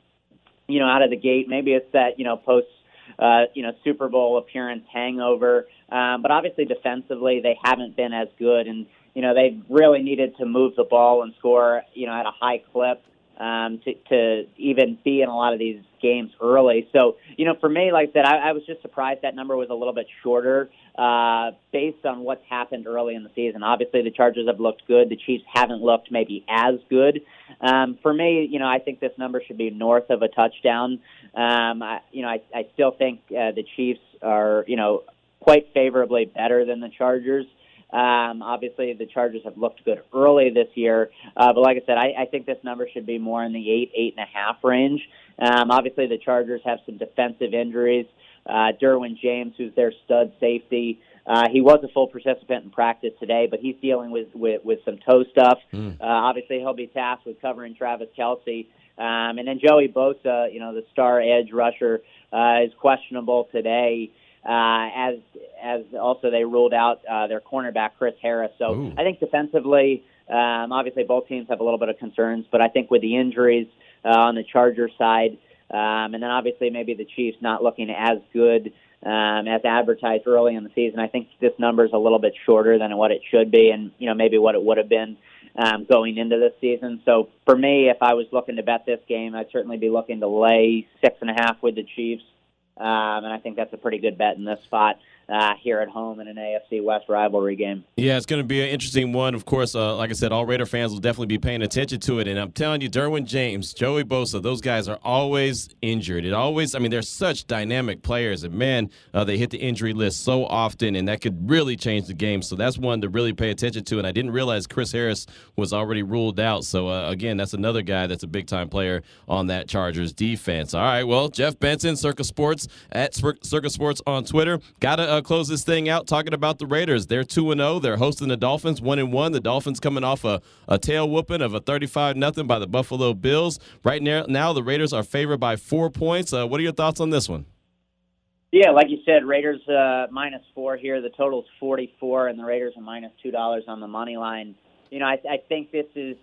Speaker 7: you know, out of the gate. Maybe it's that you know post. Uh, you know, Super Bowl appearance hangover. Um, but obviously, defensively, they haven't been as good, and you know they've really needed to move the ball and score, you know, at a high clip um, to, to even be in a lot of these games early. So, you know, for me, like I said, I, I was just surprised that number was a little bit shorter uh, based on what's happened early in the season. Obviously, the Chargers have looked good. The Chiefs haven't looked maybe as good. Um, for me, you know, I think this number should be north of a touchdown. Um, I, you know, I, I still think uh, the Chiefs are, you know, quite favorably better than the Chargers. Um, obviously, the Chargers have looked good early this year, uh, but like I said, I, I think this number should be more in the eight, eight and a half range. Um, obviously, the Chargers have some defensive injuries. Uh, Derwin James, who's their stud safety, uh, he was a full participant in practice today, but he's dealing with with, with some toe stuff. Mm. Uh, obviously, he'll be tasked with covering Travis Kelce. Um, and then Joey Bosa, you know, the star edge rusher, uh, is questionable today uh, as as also they ruled out uh, their cornerback Chris Harris. So Ooh. I think defensively, um, obviously both teams have a little bit of concerns, but I think with the injuries uh, on the Chargers side, um, and then obviously maybe the Chiefs not looking as good um, as advertised early in the season, I think this number is a little bit shorter than what it should be, and you know maybe what it would have been. Um, going into this season. So for me, if I was looking to bet this game, I'd certainly be looking to lay six and a half with the Chiefs. Um, and I think that's a pretty good bet in this spot uh, here at home in an AFC West rivalry game.
Speaker 3: Yeah, it's going to be an interesting one. Of course, uh, like I said, all Raider fans will definitely be paying attention to it. And I'm telling you, Derwin James, Joey Bosa, those guys are always injured. It always, I mean, they're such dynamic players. And man, uh, they hit the injury list so often, and that could really change the game. So that's one to really pay attention to. And I didn't realize Chris Harris was already ruled out. So uh, again, that's another guy that's a big time player on that Chargers defense. All right, well, Jeff Benson, Circa Sports at Circa Sports on Twitter. Got to uh, close this thing out talking about the Raiders. They're 2 0. They're hosting the Dolphins 1 and 1. The Dolphins coming off a, a tail whooping of a 35 0 by the Buffalo Bills. Right now, now, the Raiders are favored by four points. Uh, what are your thoughts on this one?
Speaker 7: Yeah, like you said, Raiders uh, minus four here. The total's 44, and the Raiders are minus $2 on the money line. You know, I, I think this is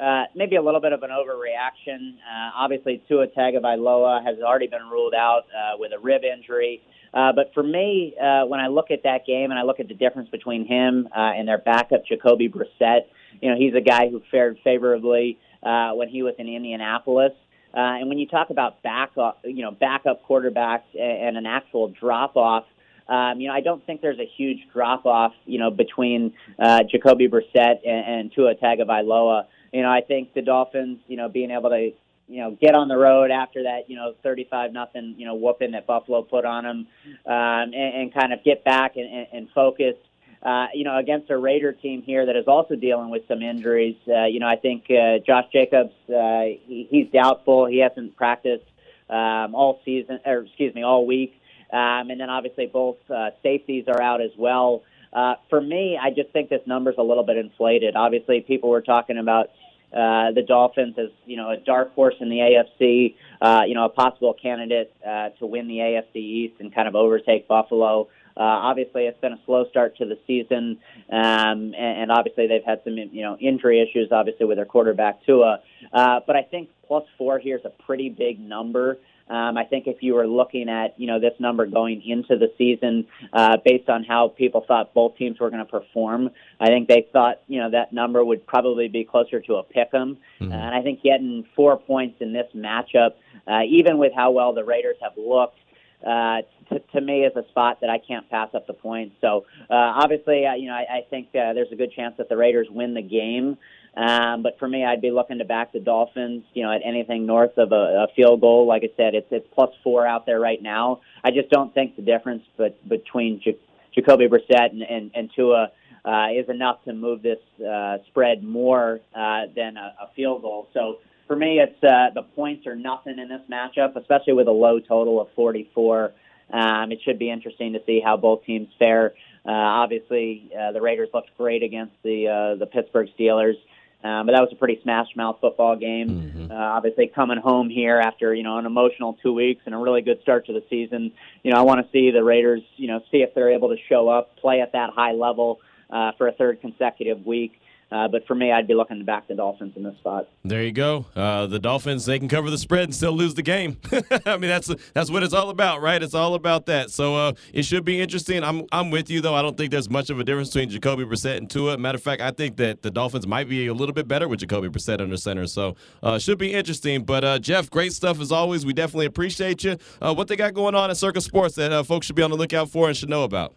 Speaker 7: uh, maybe a little bit of an overreaction. Uh, obviously, Tua Tagovailoa has already been ruled out uh, with a rib injury. Uh, but for me, uh, when I look at that game and I look at the difference between him uh, and their backup, Jacoby Brissett, you know, he's a guy who fared favorably uh, when he was in Indianapolis. Uh, and when you talk about backup, you know, backup quarterbacks and, and an actual drop off, um, you know, I don't think there's a huge drop off, you know, between uh, Jacoby Brissett and, and Tua Tagovailoa. You know, I think the Dolphins, you know, being able to you know, get on the road after that, you know, 35 nothing, you know, whooping that Buffalo put on them, um, and, and kind of get back and, and, and focus. Uh, you know, against a Raider team here that is also dealing with some injuries. Uh, you know, I think uh, Josh Jacobs, uh, he, he's doubtful. He hasn't practiced um, all season, or excuse me, all week. Um, and then obviously both uh, safeties are out as well. Uh, for me, I just think this number's a little bit inflated. Obviously, people were talking about uh, the Dolphins as you know a dark horse in the AFC, uh, you know a possible candidate uh, to win the AFC East and kind of overtake Buffalo. Uh, obviously, it's been a slow start to the season, um, and, and obviously they've had some you know injury issues, obviously with their quarterback Tua. Uh, but I think plus four here is a pretty big number. Um, I think if you were looking at you know this number going into the season, uh, based on how people thought both teams were going to perform, I think they thought you know that number would probably be closer to a pick 'em. Mm-hmm. Uh, and I think getting four points in this matchup, uh, even with how well the Raiders have looked. Uh, to, to me is a spot that I can't pass up the points. So uh, obviously, uh, you know, I, I think uh, there's a good chance that the Raiders win the game. Um, but for me, I'd be looking to back the Dolphins, you know, at anything north of a, a field goal. Like I said, it's it's plus four out there right now. I just don't think the difference but between J- Jacoby Brissett and, and, and Tua uh, is enough to move this uh, spread more uh, than a, a field goal. So for me, it's uh, the points are nothing in this matchup, especially with a low total of 44. Um, it should be interesting to see how both teams fare. Uh, obviously, uh, the Raiders looked great against the uh, the Pittsburgh Steelers. Um, but that was a pretty smash mouth football game.
Speaker 3: Mm-hmm.
Speaker 7: Uh, obviously, coming home here after you know an emotional two weeks and a really good start to the season, you know I want to see the Raiders, you know, see if they're able to show up, play at that high level uh, for a third consecutive week. Uh, but for me, I'd be looking to back the Dolphins in this spot.
Speaker 3: There you go. Uh, the Dolphins they can cover the spread and still lose the game. [LAUGHS] I mean that's that's what it's all about, right? It's all about that. So uh, it should be interesting. I'm I'm with you though. I don't think there's much of a difference between Jacoby Brissett and Tua. Matter of fact, I think that the Dolphins might be a little bit better with Jacoby Brissett under center. So uh, should be interesting. But uh, Jeff, great stuff as always. We definitely appreciate you. Uh, what they got going on at Circa Sports that folks should be on the lookout for and should know about.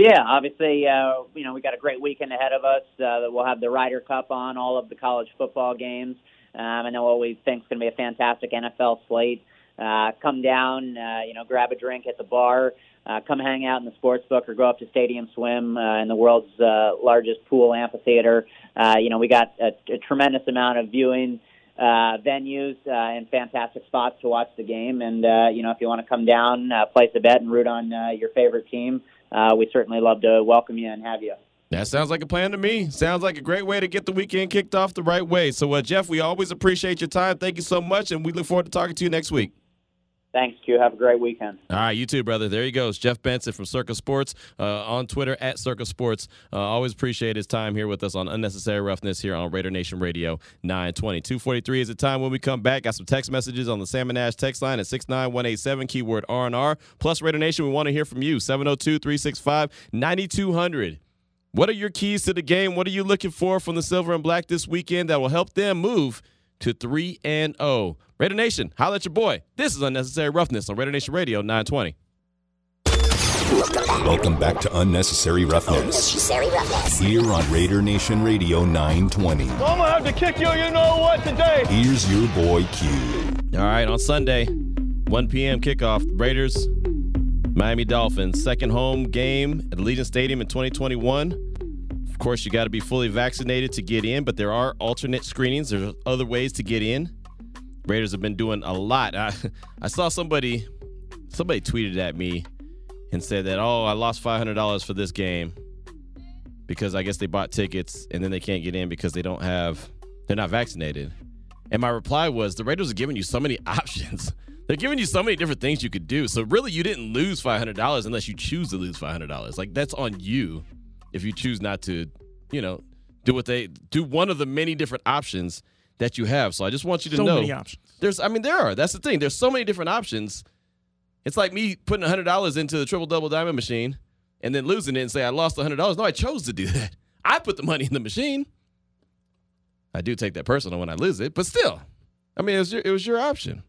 Speaker 7: Yeah, obviously, uh, you know we got a great weekend ahead of us. Uh, we'll have the Ryder Cup on, all of the college football games, um, and then what we think is going to be a fantastic NFL slate. Uh, come down, uh, you know, grab a drink at the bar, uh, come hang out in the sports book, or go up to Stadium Swim uh, in the world's uh, largest pool amphitheater. Uh, you know, we got a, a tremendous amount of viewing uh, venues uh, and fantastic spots to watch the game. And uh, you know, if you want to come down, uh, place a bet, and root on uh, your favorite team, uh, we certainly love to welcome you and have you.
Speaker 3: That sounds like a plan to me. Sounds like a great way to get the weekend kicked off the right way. So, uh, Jeff, we always appreciate your time. Thank you so much, and we look forward to talking to you next week.
Speaker 7: Thanks, Q. Have a great weekend.
Speaker 3: All right, you too, brother. There he goes, Jeff Benson from Circa Sports uh, on Twitter at Circa Sports. Uh, always appreciate his time here with us on Unnecessary Roughness here on Raider Nation Radio 920. 243 is the time when we come back. Got some text messages on the Salmon Ash text line at 69187, keyword R&R. Plus, Raider Nation, we want to hear from you, 702-365-9200. What are your keys to the game? What are you looking for from the Silver and Black this weekend that will help them move to 3 and 0? Raider Nation, holla at your boy. This is Unnecessary Roughness on Raider Nation Radio 920.
Speaker 2: Welcome back to Unnecessary Roughness.
Speaker 9: Unnecessary roughness.
Speaker 2: Here on Raider Nation Radio 920.
Speaker 1: I'm gonna have to kick you, you know what, today.
Speaker 2: Here's your boy Q.
Speaker 3: All right, on Sunday, 1 p.m. kickoff, Raiders, Miami Dolphins, second home game at Allegiant Stadium in 2021. Of course, you got to be fully vaccinated to get in, but there are alternate screenings. There's other ways to get in. Raiders have been doing a lot. I, I saw somebody somebody tweeted at me and said that, oh, I lost $500 for this game because I guess they bought tickets and then they can't get in because they don't have, they're not vaccinated. And my reply was, the Raiders are giving you so many [LAUGHS] options. They're giving you so many different things you could do. So really, you didn't lose $500 unless you choose to lose $500. Like that's on you if you choose not to, you know, do what they do. One of the many different options that you have. So I just want you to
Speaker 4: So
Speaker 3: know
Speaker 4: many options.
Speaker 3: there's, I mean, there are. That's the thing. There's so many different options. It's like me putting hundred dollars into the triple double diamond machine and then losing it and say I lost hundred dollars. No, I chose to do that. I put the money in the machine. I do take that personal when I lose it, but still, I mean, it was your, it was your option.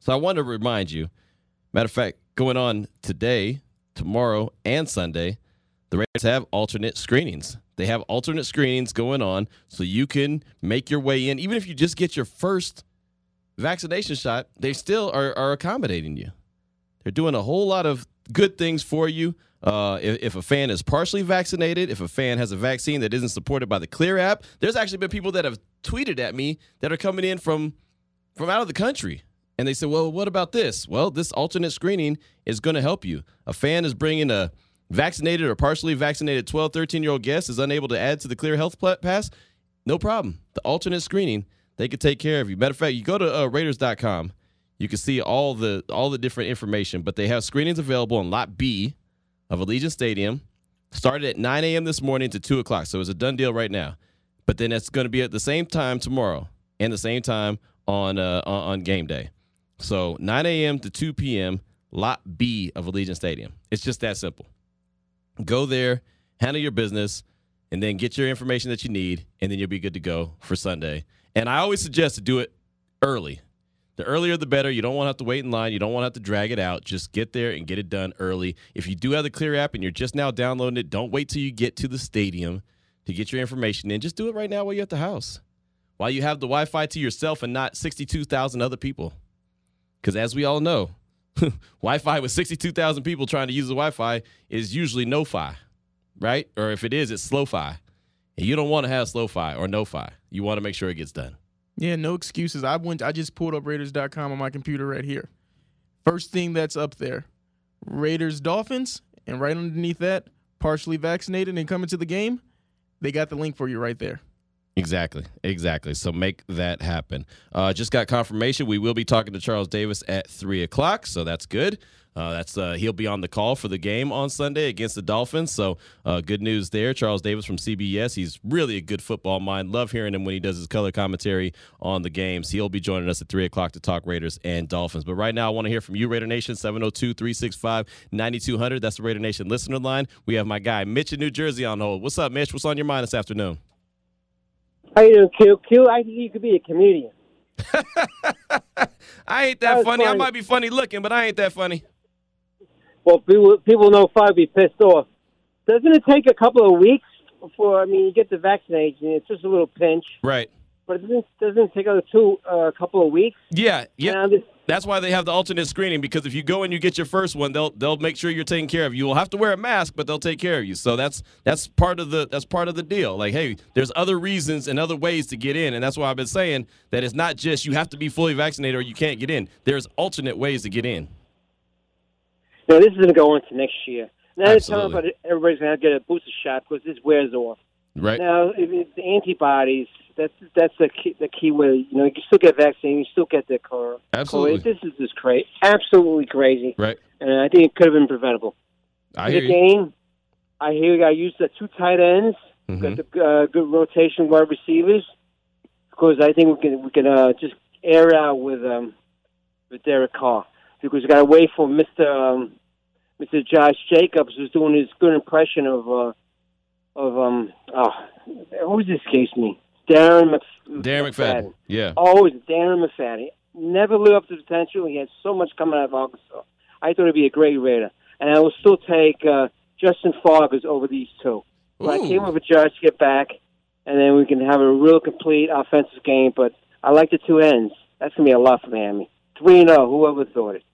Speaker 3: So I want to remind you. Matter of fact, going on today, tomorrow, and Sunday, the Raiders have alternate screenings. They have alternate screenings going on, so you can make your way in. Even if you just get your first vaccination shot, they still are, are accommodating you. They're doing a whole lot of good things for you. Uh, if, if a fan is partially vaccinated, if a fan has a vaccine that isn't supported by the Clear app, there's actually been people that have tweeted at me that are coming in from from out of the country. And they said, well, what about this? Well, this alternate screening is going to help you. A fan is bringing a vaccinated or partially vaccinated 12, 13 year old guest is unable to add to the Clear Health Pass. No problem. The alternate screening, they could take care of you. Matter of fact, you go to uh, Raiders.com, you can see all the all the different information, but they have screenings available in Lot B of Allegiant Stadium. Started at 9 a.m. this morning to 2 o'clock, so it's a done deal right now. But then it's going to be at the same time tomorrow and the same time on uh, on, game day. So 9 a.m. to 2 p.m. Lot B of Allegiant Stadium. It's just that simple. Go there, handle your business, and then get your information that you need, and then you'll be good to go for Sunday. And I always suggest to do it early. The earlier the better. You don't want to have to wait in line. You don't want to have to drag it out. Just get there and get it done early. If you do have the Clear app and you're just now downloading it, don't wait till you get to the stadium to get your information in. Just do it right now while you're at the house, while you have the Wi Fi to yourself and not 62,000 other people. Because as we all know, [LAUGHS] Wi Fi with 62,000 people trying to use the Wi Fi is usually no fi, right? Or if it is, it's slow fi. And you don't want to have slow fi or no fi. You want to make sure it gets done.
Speaker 4: Yeah, no excuses. I went. I just pulled up Raiders.com on my computer right here. First thing that's up there, Raiders Dolphins, and right underneath that, partially vaccinated and coming to the game. They got the link for you right there.
Speaker 3: Exactly, exactly. So make that happen. Uh, just got confirmation. We will be talking to Charles Davis at three o'clock, so that's good. Uh, that's uh, he'll be on the call for the game on Sunday against the Dolphins. So uh, good news there. Charles Davis from CBS. He's really a good football mind. Love hearing him when he does his color commentary on the games. He'll be joining us at three o'clock to talk Raiders and Dolphins. But right now, I want to hear from you, Raider Nation 702-365-9200. That's the Raider Nation listener line. We have my guy Mitch in New Jersey on hold. What's up, Mitch? What's on your mind this afternoon?
Speaker 9: How you doing, Q? Q, I think you could be a comedian. [LAUGHS]
Speaker 3: I ain't that,
Speaker 9: That was
Speaker 3: funny. I might be funny looking, but I ain't that funny.
Speaker 9: Well, people people know Five be pissed off. Doesn't it take a couple of weeks before? I mean, you get the vaccination. It's just a little pinch,
Speaker 3: Right.
Speaker 9: But it doesn't doesn't take a two uh, a couple of weeks.
Speaker 3: Yeah, yeah. That's why they have the alternate screening because if you go and you get your first one, they'll they'll make sure you're taken care of. You will have to wear a mask, but they'll take care of you. So that's that's part of the that's part of the deal. Like, hey, there's other reasons and other ways to get in, and that's why I've been saying that it's not just you have to be fully vaccinated or you can't get in. There's alternate ways to get in.
Speaker 9: no, this is going to go into next year. Now they're talking
Speaker 3: Absolutely.
Speaker 9: about it, everybody's going to get a booster shot because this wears off.
Speaker 3: Right.
Speaker 9: Now, if it's the antibodies. That's that's the key, the key way. You know, you still get vaccine, you still get the car.
Speaker 3: Absolutely.
Speaker 9: This is just crazy, absolutely crazy,
Speaker 3: Right.
Speaker 9: and I think it could have been preventable.
Speaker 3: I
Speaker 9: In
Speaker 3: hear
Speaker 9: the
Speaker 3: you.
Speaker 9: game, I hear you got to use the two tight ends,
Speaker 3: Mhm.
Speaker 9: got the uh, good rotation wide receivers, because I think we can we can uh, just air out with um with Derek Carr because we got to wait for Mister um, Mister Josh Jacobs who's doing his good impression of uh of um oh who's this escapes me Darren Mc,
Speaker 3: Darren McFadden. Yeah.
Speaker 9: Always Darren McFadden. Never lived up to the potential. He had so much coming out of Arkansas. I thought it'd be a great Raider, and I will still take uh, Justin Fargas over these two. But I came up with Josh to get back, and then we can have a real complete offensive game. But I like the two ends. That's gonna be a lot for Miami. Three and zero. Whoever thought it?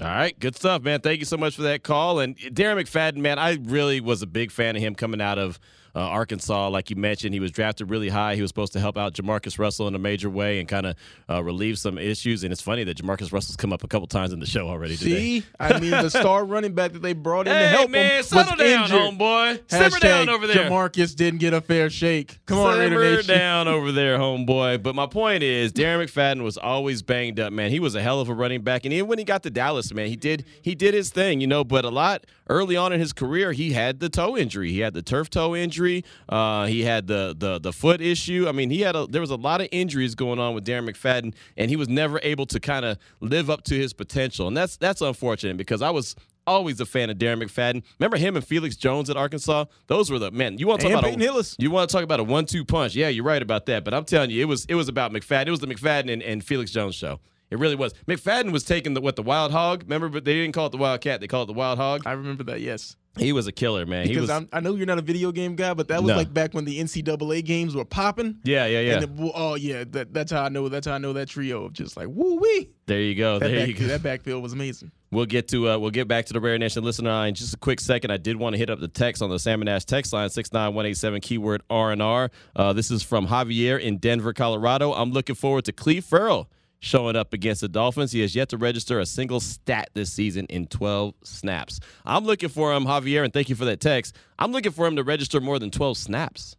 Speaker 3: All right, good stuff, man. Thank you so much for that call. And Darren McFadden, man, I really was a big fan of him coming out of uh, Arkansas. Like you mentioned, he was drafted really high. He was supposed to help out JaMarcus Russell in a major way and kind of uh, relieve some issues. And it's funny that JaMarcus Russell's come up a couple times in the show already today.
Speaker 4: See, I mean, the star running back that they brought in to help
Speaker 3: man,
Speaker 4: him was
Speaker 3: settle down,
Speaker 4: injured.
Speaker 3: homeboy. Simmer
Speaker 4: Hashtag
Speaker 3: down over there.
Speaker 4: JaMarcus didn't get a fair shake. Come on, Raider Nation.
Speaker 3: down over there, homeboy. But my point is, Darren McFadden was always banged up, man. He was a hell of a running back, and even when he got to Dallas, man, he did he did his thing, you know. But a lot early on in his career, he had the toe injury. He had the turf toe injury. Uh, he had the the the foot issue. I mean, he had a there was a lot of injuries going on with Darren McFadden, and he was never able to kind of live up to his potential, and that's that's unfortunate because I was. Always a fan of Darren McFadden. Remember him and Felix Jones at Arkansas? Those were the man. You want to talk
Speaker 4: And
Speaker 3: about
Speaker 4: Peyton
Speaker 3: a,
Speaker 4: Hillis.
Speaker 3: you want to talk about a one-two punch? Yeah, you're right about that. But I'm telling you, it was it was about McFadden. It was the McFadden and, and Felix Jones show. It really was. McFadden was taking the what the wild hog. Remember, but they didn't call it the wild cat. They called it the wild hog.
Speaker 4: I remember that. Yes,
Speaker 3: He was a killer, man. he
Speaker 4: because
Speaker 3: was.
Speaker 4: I know you're not a video game guy, but that was
Speaker 3: No.
Speaker 4: like back when the NCAA games were popping.
Speaker 3: yeah, yeah, yeah.
Speaker 4: Oh yeah, that, that's how I know. That's how I know that trio of just like woo wee.
Speaker 3: there you go.
Speaker 4: That,
Speaker 3: there you go.
Speaker 4: that backfield was amazing.
Speaker 3: We'll get to uh, we'll get back to the Raider Nation listener line in just a quick second. I did want to hit up the text on the Salmon Ash text line six nine one eight seven keyword R and R. Uh, This is from Javier in Denver, Colorado. I'm looking forward to Clelin Ferrell showing up against the Dolphins. He has yet to register a single stat this season in 12 snaps. I'm looking for him, Javier, and thank you for that text. I'm looking for him to register more than 12 snaps.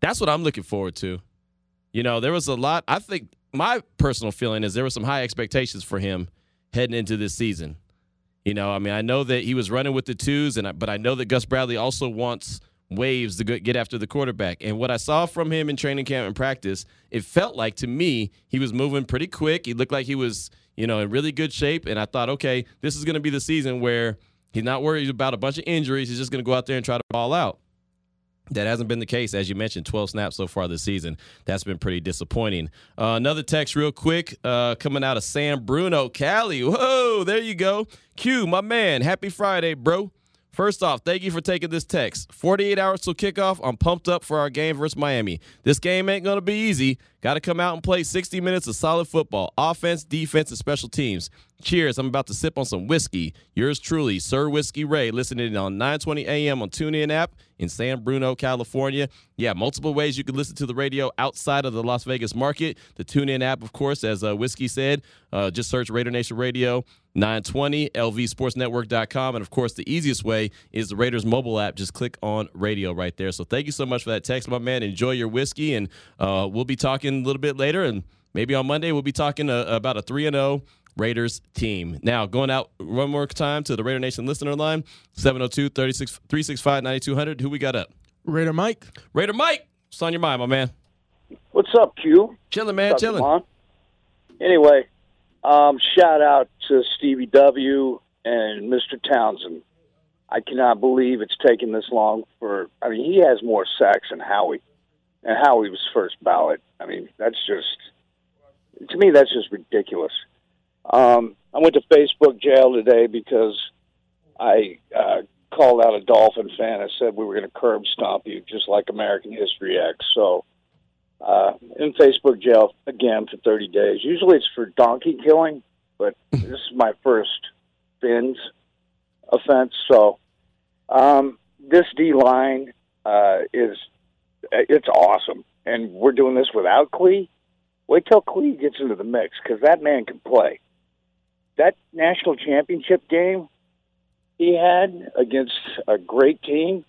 Speaker 3: That's what I'm looking forward to. You know, there was a lot. I think my personal feeling is there were some high expectations for him heading into this season. You know, I mean, I know that he was running with the twos, and I, but I know that Gus Bradley also wants waves to get after the quarterback. And what I saw from him in training camp and practice, it felt like to me he was moving pretty quick. He looked like he was, you know, in really good shape. And I thought, okay, this is going to be the season where he's not worried about a bunch of injuries. He's just going to go out there and try to ball out. That hasn't been the case, as you mentioned, 12 snaps so far this season. That's been pretty disappointing. Uh, another text, real quick, uh, coming out of San Bruno, Cali. Whoa, there you go. Q, my man. Happy Friday, bro. First off, thank you for taking this text. 48 hours till kickoff. I'm pumped up for our game versus Miami. This game ain't going to be easy. Got to come out and play 60 minutes of solid football, offense, defense, and special teams. Cheers. I'm about to sip on some whiskey. Yours truly, Sir Whiskey Ray, listening on 920 AM on TuneIn app in San Bruno, California. Yeah, multiple ways you can listen to the radio outside of the Las Vegas market. The TuneIn app, of course, as uh, Whiskey said, uh, just search Raider Nation Radio 920, lvsportsnetwork.com. And of course, the easiest way is the Raiders mobile app. Just click on radio right there. So thank you so much for that text, my man. Enjoy your whiskey. And uh, we'll be talking a little bit later. And maybe on Monday, we'll be talking uh, about a 3 and 0 Raiders team. Now, going out one more time to the Raider Nation listener line 702 365 9200. Who we got up?
Speaker 4: Raider Mike.
Speaker 3: Raider Mike. What's on your mind, my man?
Speaker 10: What's up, Q?
Speaker 3: Chilling, man. Chilling.
Speaker 10: Anyway, um, shout out to Stevie W and Mr. Townsend. I cannot believe it's taken this long for. I mean, he has more sacks than Howie, and Howie was first ballot. I mean, that's just to me that's just ridiculous. Um, I went to Facebook jail today because I uh, called out a Dolphin fan. I said we were going to curb stomp you, just like American History X. So, uh, in Facebook jail again for 30 days. Usually it's for donkey killing, but [LAUGHS] this is my first fins offense. So, um, this D line uh, is it's awesome, and we're doing this without Klee. Wait till Klee gets into the mix because that man can play that national championship game he had against a great team,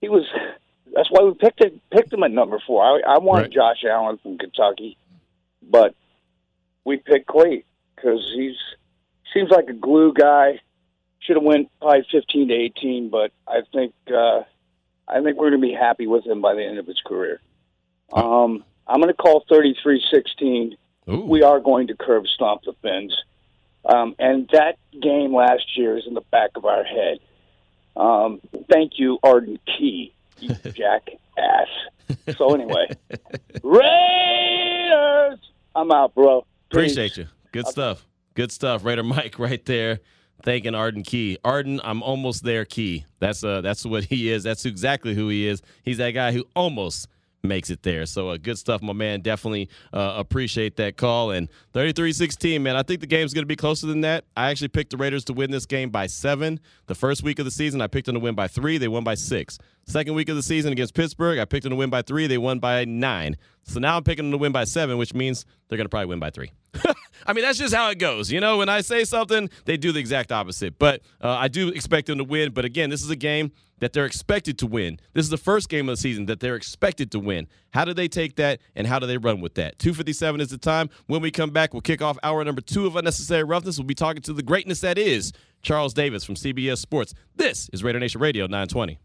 Speaker 10: he was. That's why we picked it, picked him at number four. I, I wanted right. Josh Allen from Kentucky, but we picked Klee because he's seems like a glue guy. Should have went probably fifteen to eighteen, but I think uh, I think we're going to be happy with him by the end of his career. Um, I'm going to call 33-16. We are going to curb stomp the Fins. Um, and that game last year is in the back of our head. Um, thank you, Arden Key, you [LAUGHS] jackass. So anyway, Raiders. I'm out, bro.
Speaker 3: Peace. Appreciate you. Good okay. stuff. Good stuff. Raider Mike [LAUGHS] right there. Thanking Arden Key. Arden, I'm almost there. Key. That's uh, that's what he is. That's exactly who he is. He's that guy who almost makes it there. So uh, good stuff, my man. Definitely uh, appreciate that call. And 33-16, man, I think the game's going to be closer than that. I actually picked the Raiders to win this game by seven. The first week of the season, I picked them to win by three. They won by six. Second week of the season against Pittsburgh, I picked them to win by three. They won by nine. So now I'm picking them to win by seven, which means they're going to probably win by three. [LAUGHS] I mean, that's just how it goes. You know, when I say something, they do the exact opposite. But uh, I do expect them to win. But again, this is a game that they're expected to win. This is the first game of the season that they're expected to win. How do they take that and how do they run with that? 257 is the time. When we come back, we'll kick off hour number two of Unnecessary Roughness. We'll be talking to the greatness that is Charles Davis from CBS Sports. This is Raider Nation Radio 920.